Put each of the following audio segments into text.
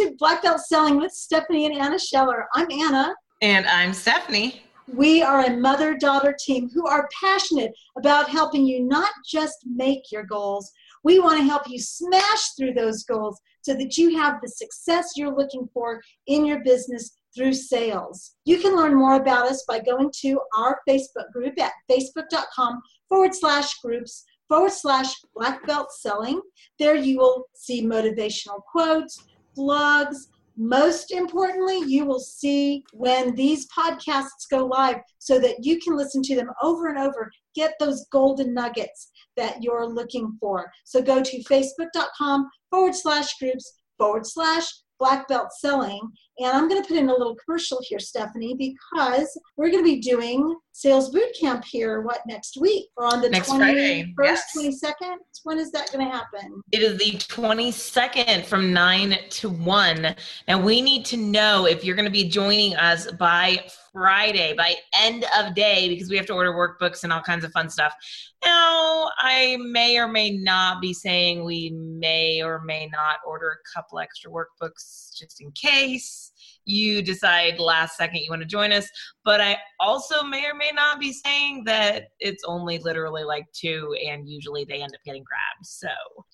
To Black Belt Selling with Stephanie and Anna Scheller. I'm Anna. And I'm Stephanie. We are a mother daughter team who are passionate about helping you not just make your goals, we want to help you smash through those goals so that you have the success you're looking for in your business through sales. You can learn more about us by going to our Facebook group at facebook.com forward slash groups forward slash black belt selling. There you will see motivational quotes, blogs. Most importantly, you will see when these podcasts go live so that you can listen to them over and over, get those golden nuggets that you're looking for. So go to facebook.com forward slash groups forward slash black belt selling. And I'm going to put in a little commercial here, Stephanie, because we're going to be doing sales boot camp here, what, next week? Or on the next 21st, Friday, yes. 22nd? When is that going to happen? It is the 22nd from 9 to 1. And we need to know if you're going to be joining us by Friday, by end of day, because we have to order workbooks and all kinds of fun stuff. Now, I may or may not be saying we may or may not order a couple extra workbooks just in case you decide last second you want to join us. But I also may or may not be saying that it's only literally like two, and usually they end up getting grabbed. So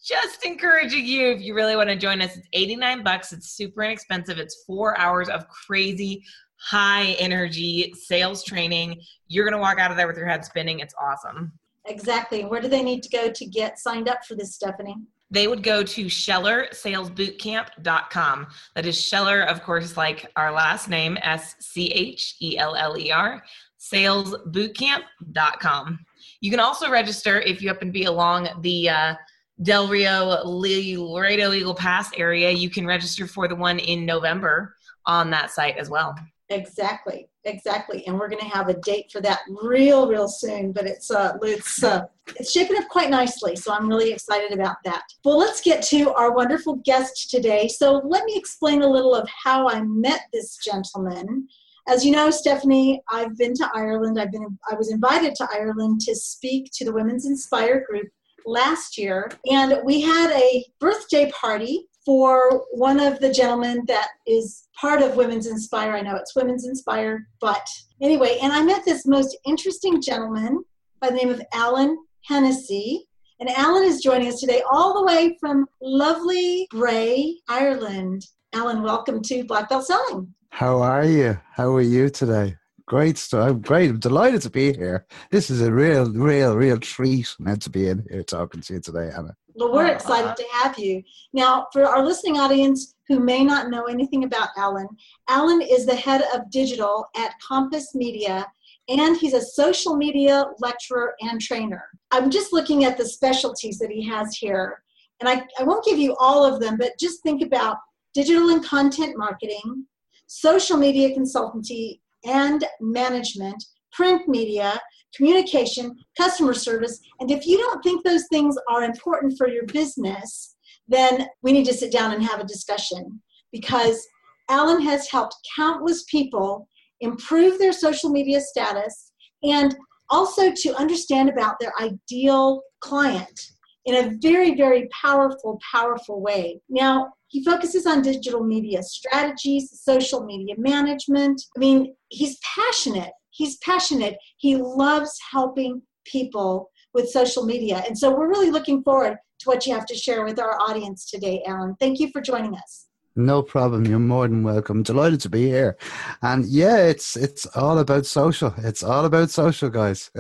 just encouraging you if you really want to join us. It's 89 bucks. It's super inexpensive. It's four hours of crazy high energy sales training. You're going to walk out of there with your head spinning. It's awesome. Exactly. Where do they need to go to get signed up for this, Stephanie? they would go to schellersalesbootcamp.com. That is Scheller, of course, like our last name, S C H E L L E R, salesbootcamp.com. You can also register if you happen to be along the uh, Del Rio Laredo Eagle Pass area. You can register for the one in November on that site as well. Exactly, exactly. And we're going to have a date for that real, real soon. But it's uh, it's uh, it's shaping up quite nicely. So I'm really excited about that. Well, let's get to our wonderful guest today. So let me explain a little of how I met this gentleman. As you know, Stephanie, I've been to Ireland. I've been I was invited to Ireland to speak to the Women's Inspire group last year, and we had a birthday party for one of the gentlemen that is part of Women's Inspire. I know it's Women's Inspire, but anyway, and I met this most interesting gentleman by the name of Alan Hennessy. And Alan is joining us today all the way from lovely Bray, Ireland. Alan, welcome to Black Belt Selling. How are you? How are you today? Great stuff. I'm great. I'm delighted to be here. This is a real, real, real treat meant to be in here talking to you today, Anna. Well, we're uh-huh. excited to have you. Now, for our listening audience who may not know anything about Alan, Alan is the head of digital at Compass Media, and he's a social media lecturer and trainer. I'm just looking at the specialties that he has here, and I, I won't give you all of them, but just think about digital and content marketing, social media consultancy and management, print media, communication, customer service. And if you don't think those things are important for your business, then we need to sit down and have a discussion because Alan has helped countless people improve their social media status and also to understand about their ideal client in a very, very powerful, powerful way. Now, he focuses on digital media strategies, social media management. I mean, he's passionate he's passionate. He loves helping people with social media. And so we're really looking forward to what you have to share with our audience today, Alan. Thank you for joining us. No problem. You're more than welcome. Delighted to be here. And yeah, it's it's all about social. It's all about social, guys.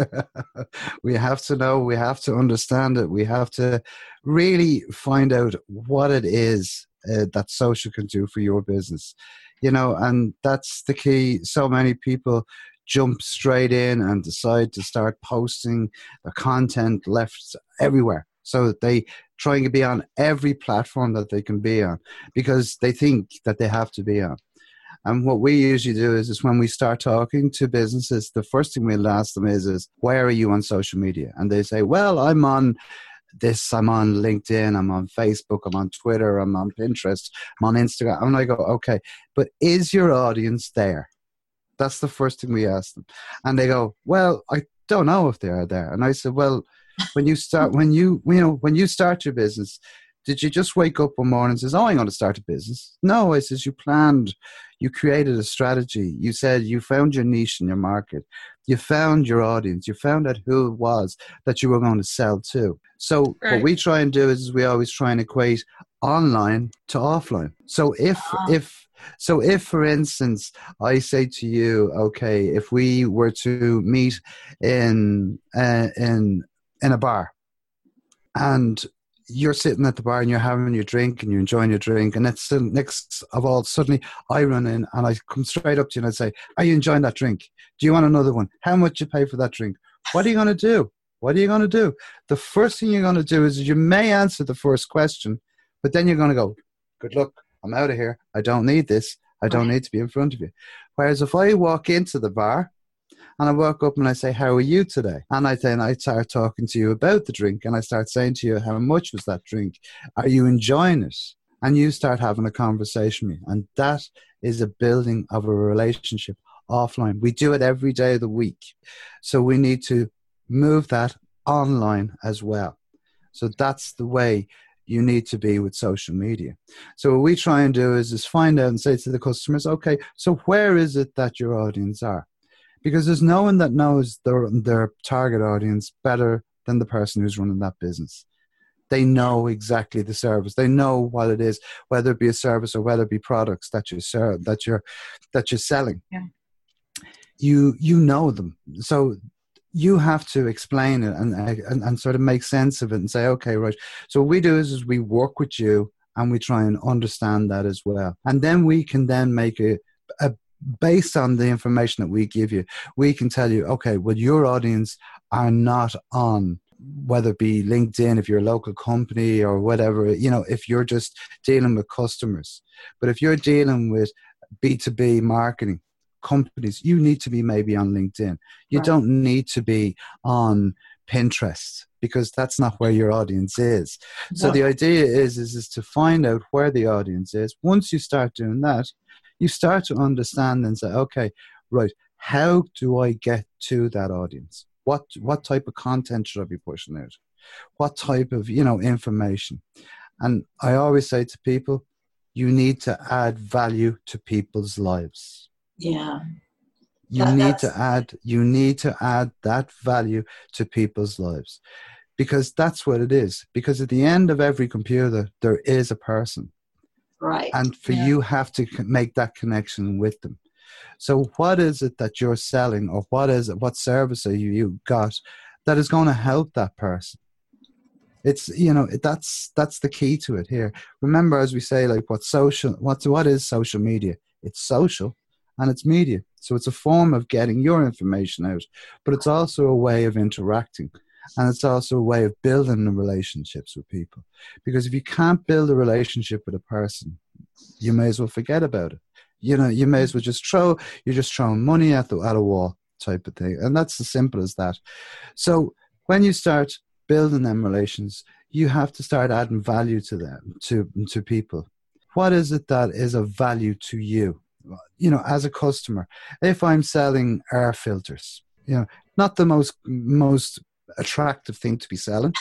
we have to know, we have to understand it. We have to really find out what it is uh, that social can do for your business. You know, and that's the key. So many people jump straight in and decide to start posting the content left everywhere so they try and be on every platform that they can be on because they think that they have to be on. And what we usually do is, is when we start talking to businesses, the first thing we'll ask them is, is where are you on social media? And they say, well, I'm on this, I'm on LinkedIn, I'm on Facebook, I'm on Twitter, I'm on Pinterest, I'm on Instagram. And I go, okay, but is your audience there? That's the first thing we ask them. And they go, Well, I don't know if they are there. And I said, Well, when you start when you you know, when you start your business, Did you just wake up one morning and says, "Oh, I'm going to start a business"? No, I says you planned, you created a strategy. You said you found your niche in your market, you found your audience, you found out who it was that you were going to sell to. So right. what we try and do is we always try and equate online to offline. So if ah. if so if for instance I say to you, okay, if we were to meet in uh, in in a bar and you're sitting at the bar and you're having your drink and you're enjoying your drink, and it's the next of all, suddenly I run in and I come straight up to you and I say, Are you enjoying that drink? Do you want another one? How much you pay for that drink? What are you going to do? What are you going to do? The first thing you're going to do is you may answer the first question, but then you're going to go, Good luck. I'm out of here. I don't need this. I don't need to be in front of you. Whereas if I walk into the bar and I walk up and I say, How are you today? And I then I start talking to you about the drink and I start saying to you, How much was that drink? Are you enjoying it? And you start having a conversation with me. And that is a building of a relationship offline. We do it every day of the week. So we need to move that online as well. So that's the way you need to be with social media. So what we try and do is is find out and say to the customers, okay, so where is it that your audience are? because there's no one that knows their their target audience better than the person who's running that business. They know exactly the service. They know what it is, whether it be a service or whether it be products that you serve that you're that you're selling. Yeah. You you know them, so you have to explain it and, and and sort of make sense of it and say, okay, right. So what we do is, is we work with you and we try and understand that as well, and then we can then make a a based on the information that we give you, we can tell you, okay, well, your audience are not on whether it be LinkedIn, if you're a local company or whatever, you know, if you're just dealing with customers. But if you're dealing with B2B marketing companies, you need to be maybe on LinkedIn. You right. don't need to be on Pinterest because that's not where your audience is. So the idea is, is is to find out where the audience is. Once you start doing that, you start to understand and say, okay, right, how do I get to that audience? What what type of content should I be pushing out? What type of you know information? And I always say to people, you need to add value to people's lives. Yeah. You that, need to add you need to add that value to people's lives because that's what it is because at the end of every computer there is a person Right. And for yeah. you have to make that connection with them. So what is it that you're selling or what is it, what service are you, you got that is going to help that person? It's you know that's that's the key to it here. Remember, as we say, like what social, what's what is social media? It's social, and it's media. So it's a form of getting your information out, but it's also a way of interacting. And it's also a way of building the relationships with people. Because if you can't build a relationship with a person, you may as well forget about it. You know, you may as well just throw, you're just throwing money at the at a wall type of thing. And that's as simple as that. So when you start building them relations, you have to start adding value to them, to to people. What is it that is of value to you? You know, as a customer, if I'm selling air filters, you know, not the most most attractive thing to be selling.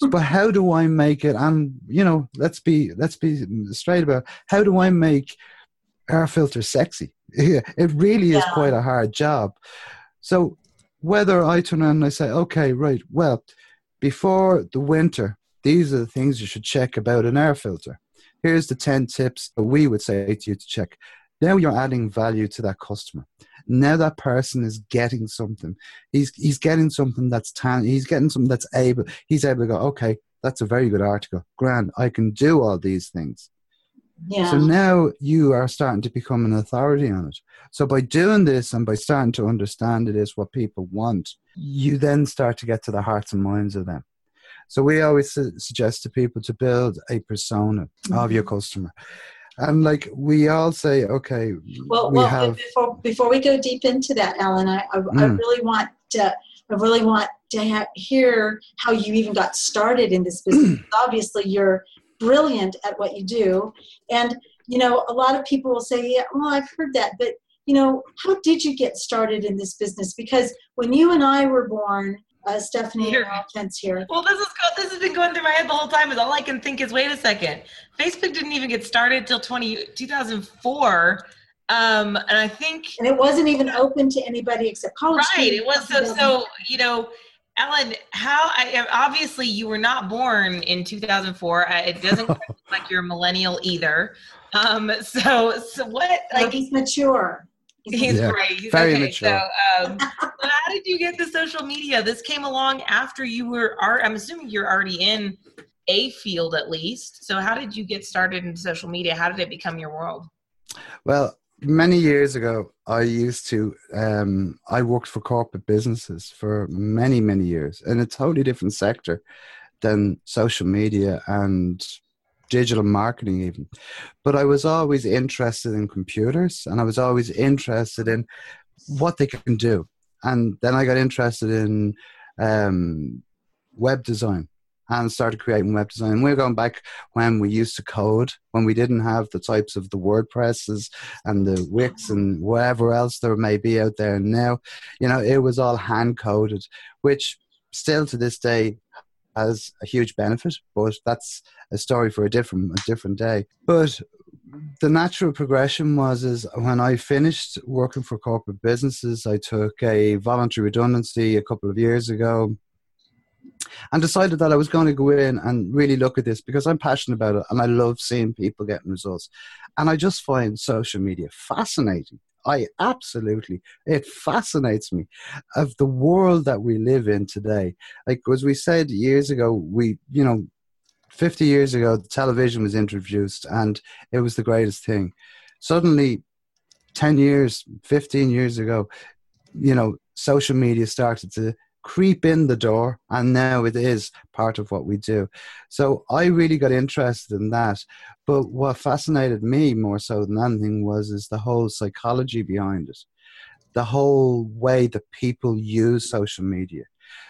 Hmm. but how do I make it? And you know, let's be let's be straight about how do I make air filters sexy? it really is yeah. quite a hard job. So whether I turn around and I say, okay, right, well, before the winter, these are the things you should check about an air filter. Here's the 10 tips that we would say to you to check. Now you're adding value to that customer. Now that person is getting something. He's he's getting something that's tan. He's getting something that's able. He's able to go. Okay, that's a very good article. Grand. I can do all these things. Yeah. So now you are starting to become an authority on it. So by doing this and by starting to understand it is what people want, you then start to get to the hearts and minds of them. So we always su- suggest to people to build a persona mm-hmm. of your customer and like we all say okay well, we well have... before, before we go deep into that alan i, I, mm. I really want to i really want to ha- hear how you even got started in this business. Obviously you're brilliant at what you do. And you know a lot of people will say yeah well i've heard that. But you know how did you get started in this business? Because when you and i were born uh, Stephanie Here. and here. Well, this is this has been going through my head the whole time. Is all I can think is, wait a second, Facebook didn't even get started till 20, 2004, um, and I think And it wasn't even open to anybody except college right. students. It was so so. You know, Alan, how I obviously you were not born in two thousand four. It doesn't look like you're a millennial either. Um, so so what like he's mature. He's Yeah, great. He's very okay. mature. So, um, but how did you get the social media? This came along after you were. I'm assuming you're already in a field at least. So, how did you get started in social media? How did it become your world? Well, many years ago, I used to. Um, I worked for corporate businesses for many, many years in a totally different sector than social media and digital marketing, even. But I was always interested in computers, and I was always interested in what they can do. And then I got interested in um, web design and started creating web design. And we're going back when we used to code, when we didn't have the types of the WordPresses and the Wix and whatever else there may be out there now. You know, it was all hand coded, which still to this day has a huge benefit, but that's a story for a different a different day. But the natural progression was is when I finished working for corporate businesses, I took a voluntary redundancy a couple of years ago and decided that I was going to go in and really look at this because I'm passionate about it and I love seeing people getting results. And I just find social media fascinating. I absolutely, it fascinates me of the world that we live in today. Like, as we said years ago, we, you know, 50 years ago, television was introduced and it was the greatest thing. Suddenly, 10 years, 15 years ago, you know, social media started to creep in the door and now it is part of what we do. So i really got interested in that. But what fascinated me more so than anything was is the whole psychology behind it. The whole way that people use social media.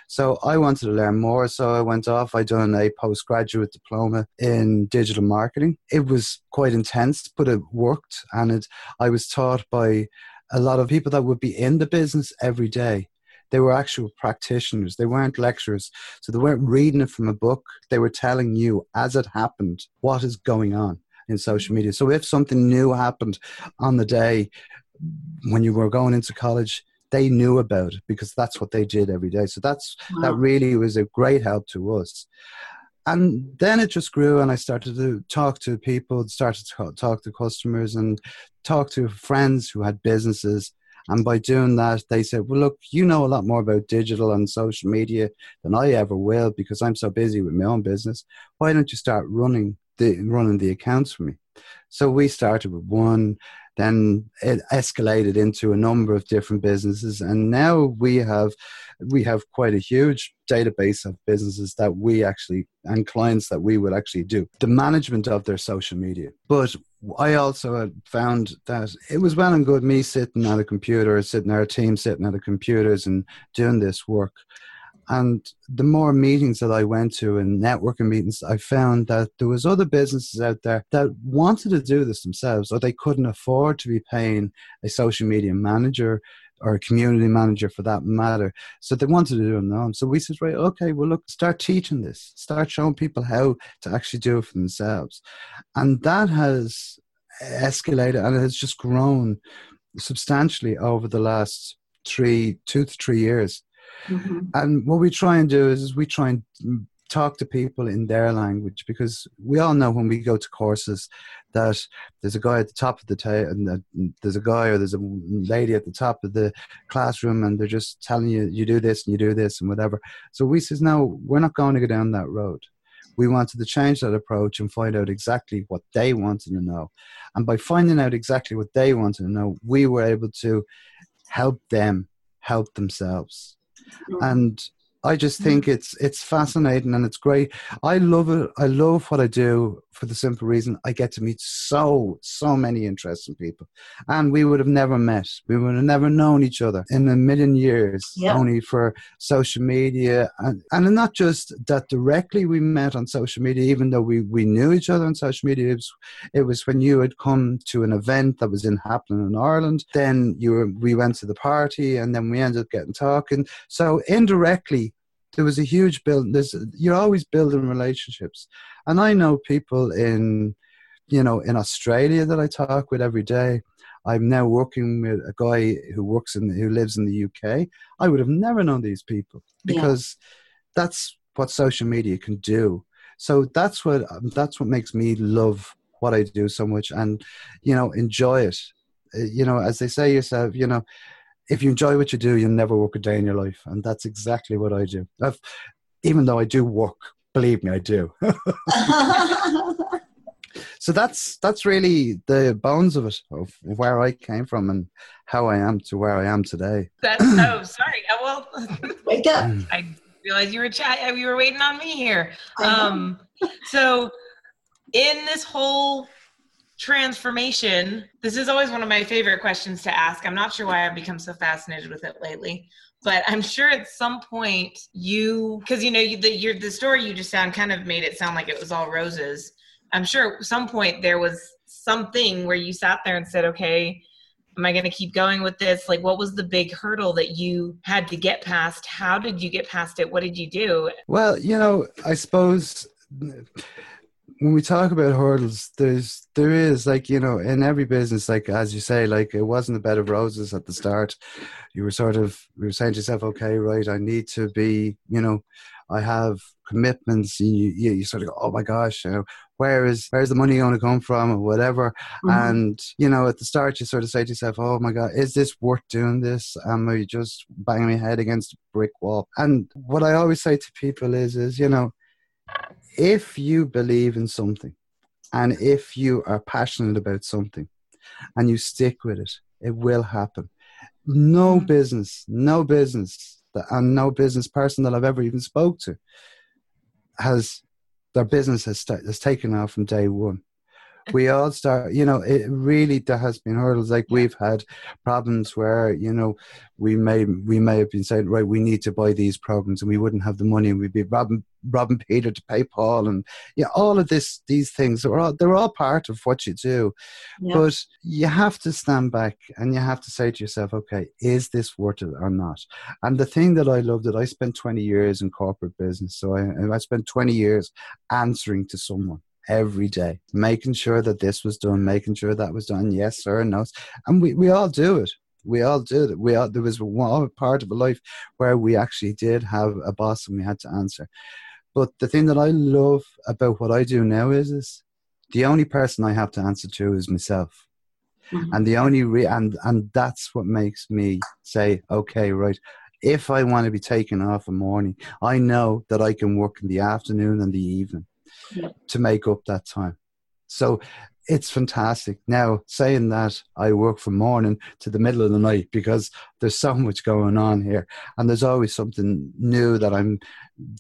So i wanted to learn more so i went off. I done a postgraduate diploma in digital marketing. It was quite intense but it worked and it i was taught by a lot of people that would be in the business every day they were actual practitioners. They weren't lecturers. So they weren't reading it from a book. They were telling you as it happened what is going on in social media. So if something new happened on the day when you were going into college, they knew about it because that's what they did every day. So that's that really was a great help to us. And then it just grew, and I started to talk to people, started to talk to customers, and talk to friends who had businesses. And by doing that, they said, Well, look, you know a lot more about digital and social media than I ever will because I'm so busy with my own business. Why don't you start running the, running the accounts for me? So we started with one, then it escalated into a number of different businesses. And now we have we have quite a huge database of businesses that we actually and clients that we would actually do the management of their social media. But I also had found that it was well and good me sitting at a computer, sitting our team sitting at the computers and doing this work. And the more meetings that I went to and networking meetings, I found that there was other businesses out there that wanted to do this themselves, or they couldn't afford to be paying a social media manager or a community manager for that matter. So they wanted to do their own. So we said, right, okay, well, look, start teaching this, start showing people how to actually do it for themselves. And that has escalated and it has just grown substantially over the last three, two to three years. Mhm. And what we try and do is, is we try and talk to people in their language because we all know when we go to courses that there's a guy at the top of the table and that there's a guy or there's a lady at the top of the classroom and they're just telling you you do this and you do this and whatever. So we says no we're not going to go down that road. We wanted to change that approach and find out exactly what they wanted to know. And by finding out exactly what they wanted to know we were able to help them help themselves. Mhm. and I just mm-hmm. think it's it's fascinating and it's great. I love it. I love what I do for the simple reason I get to meet so so many interesting people, and we would have never met. We would have never known each other in a million years, Yeah. only for social media, and and not just that directly we met on social media. Even though we we knew each other on social media, it was, it was when you had come to an event that was in happening in Ireland. Then you were we went to the party, and then we ended up getting talking. So indirectly there was a huge build. There's you're always building relationships, and I know people in, you know, in Australia that I talk with every day. I'm now working with a guy who works in who lives in the UK. I would have never known these people because yeah. that's what social media can do. So that's what that's what makes me love what I do so much, and you know, enjoy it. Uh, you know, as they say yourself, you know, if you enjoy what you do, you'll never work a day in your life, and that's exactly what I do. I've, even though I do work, believe me, I do. so that's that's really the bones of it, of where I came from and how I am to where I am today. That's oh sorry. Well, wake up. I realized you were chat. You were waiting on me here. Um, so in this whole transformation, this is always one of my favorite questions to ask. I'm not sure why I've become so fascinated with it lately, but I'm sure at some point you, because you know, you, the, your, the story you just sound kind of made it sound like it was all roses. I'm sure at some point there was something where you sat there and said, okay, am I going to keep going with this? Like, what was the big hurdle that you had to get past? How did you get past it? What did you do? Well, you know, I suppose when we talk about hurdles, there's there is like you know in every business, like as you say, like it wasn't a bed of roses at the start. You were sort of you were saying to yourself, okay, right, I need to be, you know, I have commitments. You you, you sort of go, oh my gosh, you know, where is where's the money going to come from or whatever. Mm-hmm. And you know, at the start, you sort of say to yourself, oh my god, is this worth doing this? Am I just banging my head against a brick wall? And what I always say to people is, is you know if you believe in something and if you are passionate about something and you stick with it, it will happen. No mm-hmm. business, no business, that, and no business person that I've ever even spoke to has their business has, has taken off from day one we all start you know it really there has been hurdles like we've had problems where you know we may we may have been saying right we need to buy these programs and we wouldn't have the money and we'd be robbing robbing peter to pay paul and yeah all of this these things are all they're all part of what you do yeah. but you have to stand back and you have to say to yourself okay is this worth it or not and the thing that i love that i spent 20 years in corporate business so i, I spent 20 years answering to someone every day, making sure that this was done, making sure that was done. Yes, sir, no. And we, we all do it. We all did it. We all, there was one part of a life where we actually did have a boss and we had to answer. But the thing that I love about what I do now is, is the only person I have to answer to is myself. Mm-hmm. And the only re- and and that's what makes me say, okay, right. If I want to be taken off a morning, I know that I can work in the afternoon and the evening to make up that time. So it's fantastic. Now, saying that, I work from morning to the middle of the night because there's so much going on here, and there's always something new that I'm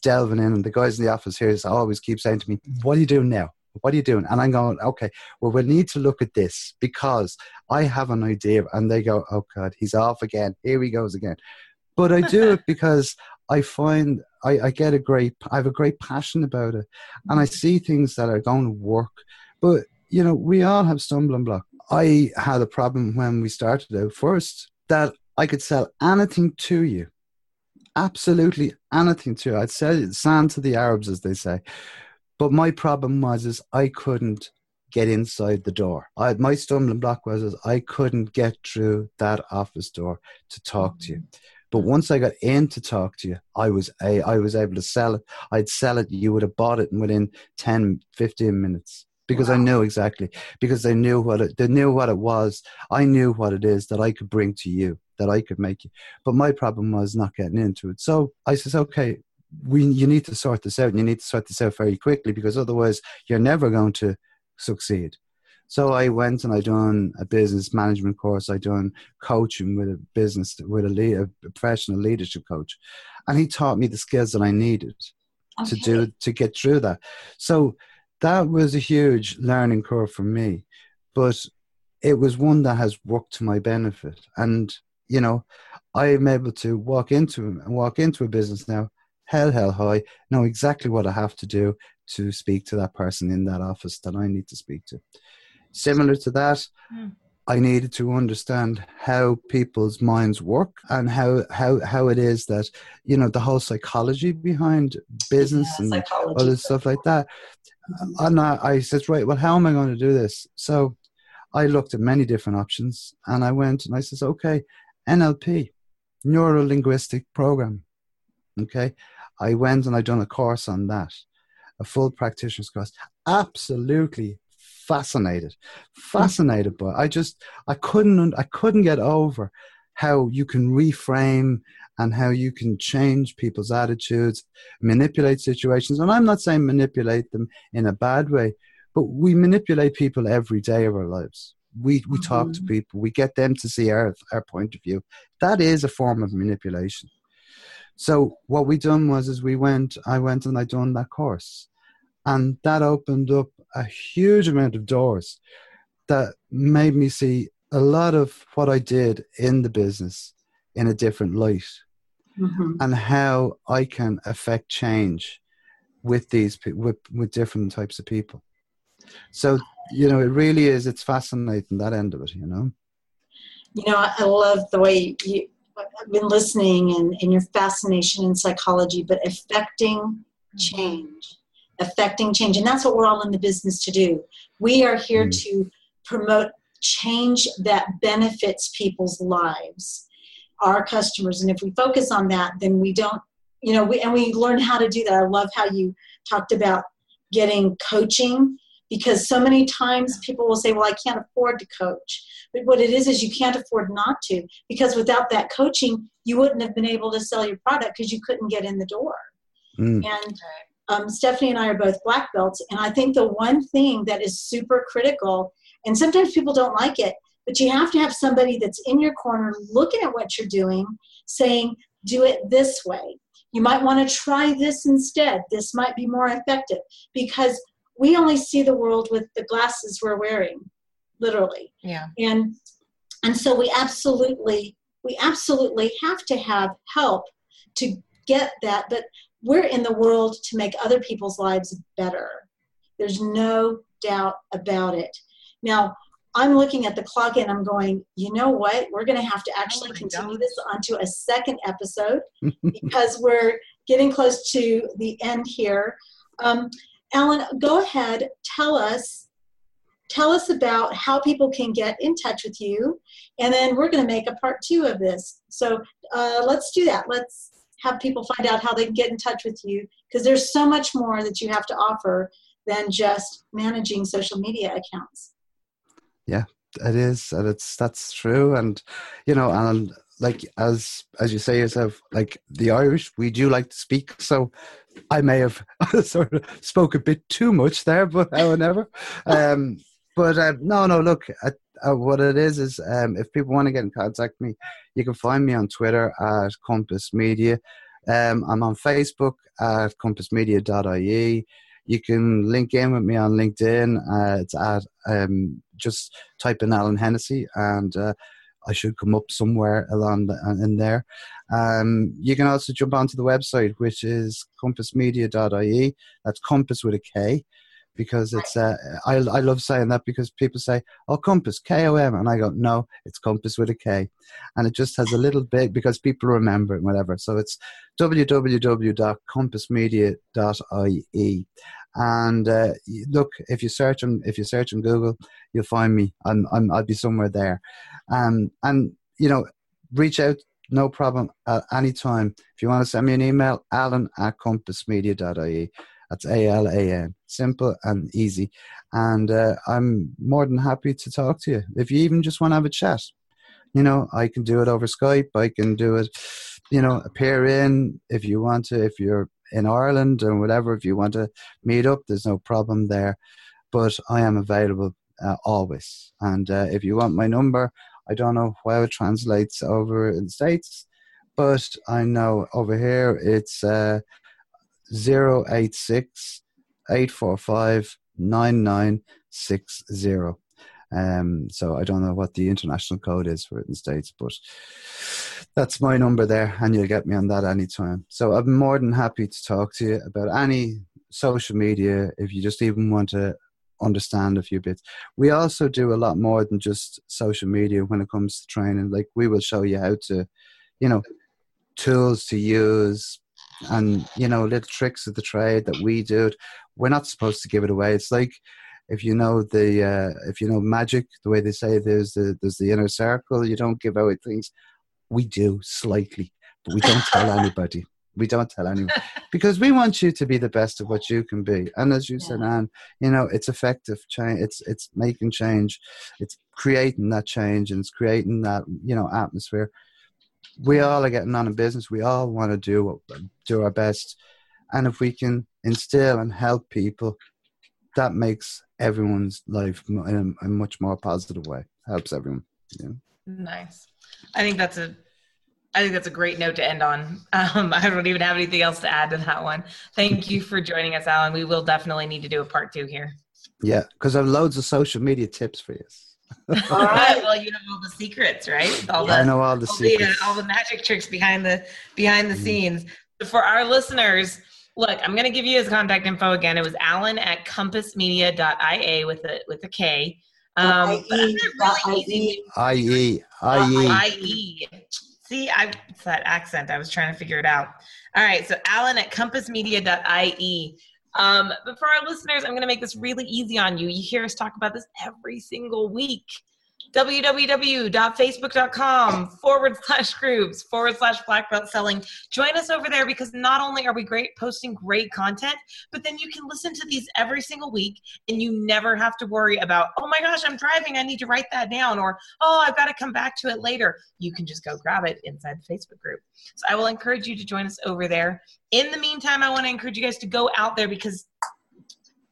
delving in. And the guys in the office here always keep saying to me, "What are you doing now? What are you doing?" And I'm going, "Okay, well, we need to look at this because I have an idea." And they go, "Oh God, he's off again. Here he goes again." But I do it because I find I, I get a great, I have a great passion about it, and I mm-hmm. see things that are going to work. But you know, we all have stumbling blocks. I had a problem when we started out first that I could sell anything to you, absolutely anything to you. I'd sell sand to the Arabs, as they say. But my problem was is I couldn't get inside the door. I, my stumbling block was is I couldn't get through that office door to talk to you. But once I got in to talk to you, I was a, I was able to sell it. I'd sell it. You would have bought it within 10, 15 minutes because wow. I knew exactly because they knew what it they knew what it was. I knew what it is that I could bring to you, that I could make you. But my problem was not getting into it. So I says, okay, we you need to sort this out and you need to sort this out very quickly because otherwise you're never going to succeed. So I went and I done a business management course. I done coaching with a business with a, lead, a professional leadership coach, and he taught me the skills that I needed okay. to do to get through that. So that was a huge learning curve for me, but it was one that has worked to my benefit. And you know, I'm able to walk into and walk into a business now, hell, hell high, know exactly what I have to do to speak to that person in that office that I need to speak to. Similar to that, mm. I needed to understand how people's minds work and how how how it is that you know the whole psychology behind business Yeah, and psychology. other stuff like that. And I, I said, right, well, how am I going to do this? So I looked at many different options, and I went and I says, okay, NLP, neuro linguistic program. Okay, I went and I done a course on that, a full practitioner's course. Absolutely fascinated, fascinated by. I just I couldn't I couldn't get over how you can reframe and how you can change people's attitudes, manipulate situations. And I'm not saying manipulate them in a bad way, but we manipulate people every day of our lives. We we talk to Mhm. people, we get them to see our our point of view. That is a form of manipulation. So what we done was is we went I went and I done that course. And that opened up a huge amount of doors that made me see a lot of what I did in the business in a different light Mhm. and how I can affect change with these pe- with with different types of people. So you know, it really is. It's fascinating that end of it. You know. You know, I I love the way you. I've been listening and, and your fascination in psychology, but affecting change, affecting change, and that's what we're all in the business to do. We are here Mm. to promote change that benefits people's lives, our customers, and if we focus on that, then we don't, you know, we and we learn how to do that. I love how you talked about getting coaching because so many times people will say, "Well, I can't afford to coach." But what it is is you can't afford not to because without that coaching, you wouldn't have been able to sell your product because you couldn't get in the door. Mm. And um, Stephanie and I are both black belts, and I think the one thing that is super critical, and sometimes people don't like it, but you have to have somebody that's in your corner looking at what you're doing, saying, "Do it this way." You might want to try this instead. This might be more effective because we only see the world with the glasses we're wearing, literally Yeah. and and so we absolutely we absolutely have to have help to get that but we're in the world to make other people's lives better there's no doubt about it now i'm looking at the clock and i'm going you know what? We're going to have to actually my continue gosh. this onto a second episode because we're getting close to the end here. Um, alan go ahead. Tell us tell us about how people can get in touch with you. And then we're going to make a part two of this. So uh, let's do that. Let's have people find out how they can get in touch with you because there's so much more that you have to offer than just managing social media accounts it is and it's that's true and you know and like as as you say yourself like the irish we do like to speak so i may have sort of spoke a bit too much there but however um but uh, no no look uh, uh, what it is is um if people want to get in contact with me you can find me on twitter at compass media. Um i'm on facebook at compassmedia.ie you can link in with me on linkedin uh, it's at um just type in Alan Hennessy and uh, I should come up somewhere along the, uh, in there. Um, you can also jump onto the website, which is compassmedia.ie. That's compass with a K. Because it's, uh, I, I love saying that because people say, oh, compass, K O M. And I go, no, it's compass with a K. And it just has a little bit because people remember it, whatever. So it's www.compassmedia.ie. And uh, look, if you search on if you search on Google, you'll find me. I'm, I'm I'll be somewhere there. Um, and you know, reach out, no problem at any time. If you want to send me an email, Alan at compassmedia.ie. That's A L A N. Simple and easy. And uh, I'm more than happy to talk to you. If you even just want to have a chat, you know, I can do it over Skype. I can do it, you know, appear in if you want to, if you're in Ireland or whatever, if you want to meet up, there's no problem there. But I am available uh, always. And uh, if you want my number, I don't know how it translates over in the States, but I know over here it's uh, 086 845 9960. Um, so I don't know what the international code is for it in the States, but that's my number there, and you'll get me on that anytime. So I'm more than happy to talk to you about any social media if you just even want to understand a few bits. We also do a lot more than just social media when it comes to training. Like we will show you how to, you know, tools to use and you know little tricks of the trade that we do. We're not supposed to give it away. It's like if you know the uh, if you know magic, the way they say there's the there's the inner circle. You don't give away things. We do slightly, but we don't tell anybody. We don't tell anyone because we want you to be the best of what you can be. And as you yeah. said, Anne, you know, it's effective change. It's it's making change. It's creating that change and it's creating that you know atmosphere. We all are getting on in business. We all want to do do our best, and if we can instill and help people, that makes everyone's life in a, a much more positive way. Helps everyone. Yeah. Nice. I think that's a I think that's a great note to end on. Um, I don't even have anything else to add to that one. Thank you for joining us, Alan. We will definitely need to do a part two here. Yeah, because I have loads of social media tips for you. All right. Well, you know all the secrets, right? All the, I know all the all secrets. The, uh, all the magic tricks behind the behind the mm. scenes. For our listeners, look, I'm going to give you his contact info again. It was Alan at compassmedia.ia with a with a K. Um, IE, really IE, IE, IE. See, I it's that accent. I was trying to figure it out. All right, so Alan at compassmedia.ie. Um, but for our listeners, I'm going to make this really easy on you. You hear us talk about this every single week www.facebook.com forward slash groups forward slash black belt selling. Join us over there because not only are we great posting great content, but then you can listen to these every single week and you never have to worry about, oh my gosh, I'm driving, I need to write that down, or oh, I've got to come back to it later. You can just go grab it inside the Facebook group. So I will encourage you to join us over there. In the meantime, I want to encourage you guys to go out there because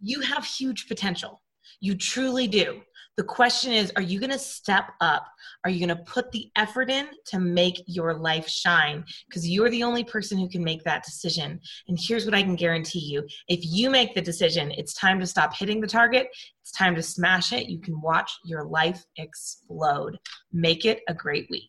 you have huge potential. You truly do. The question is are you going to step up? Are you going to put the effort in to make your life shine? Because you're the only person who can make that decision. And here's what I can guarantee you if you make the decision, it's time to stop hitting the target, it's time to smash it. You can watch your life explode. Make it a great week.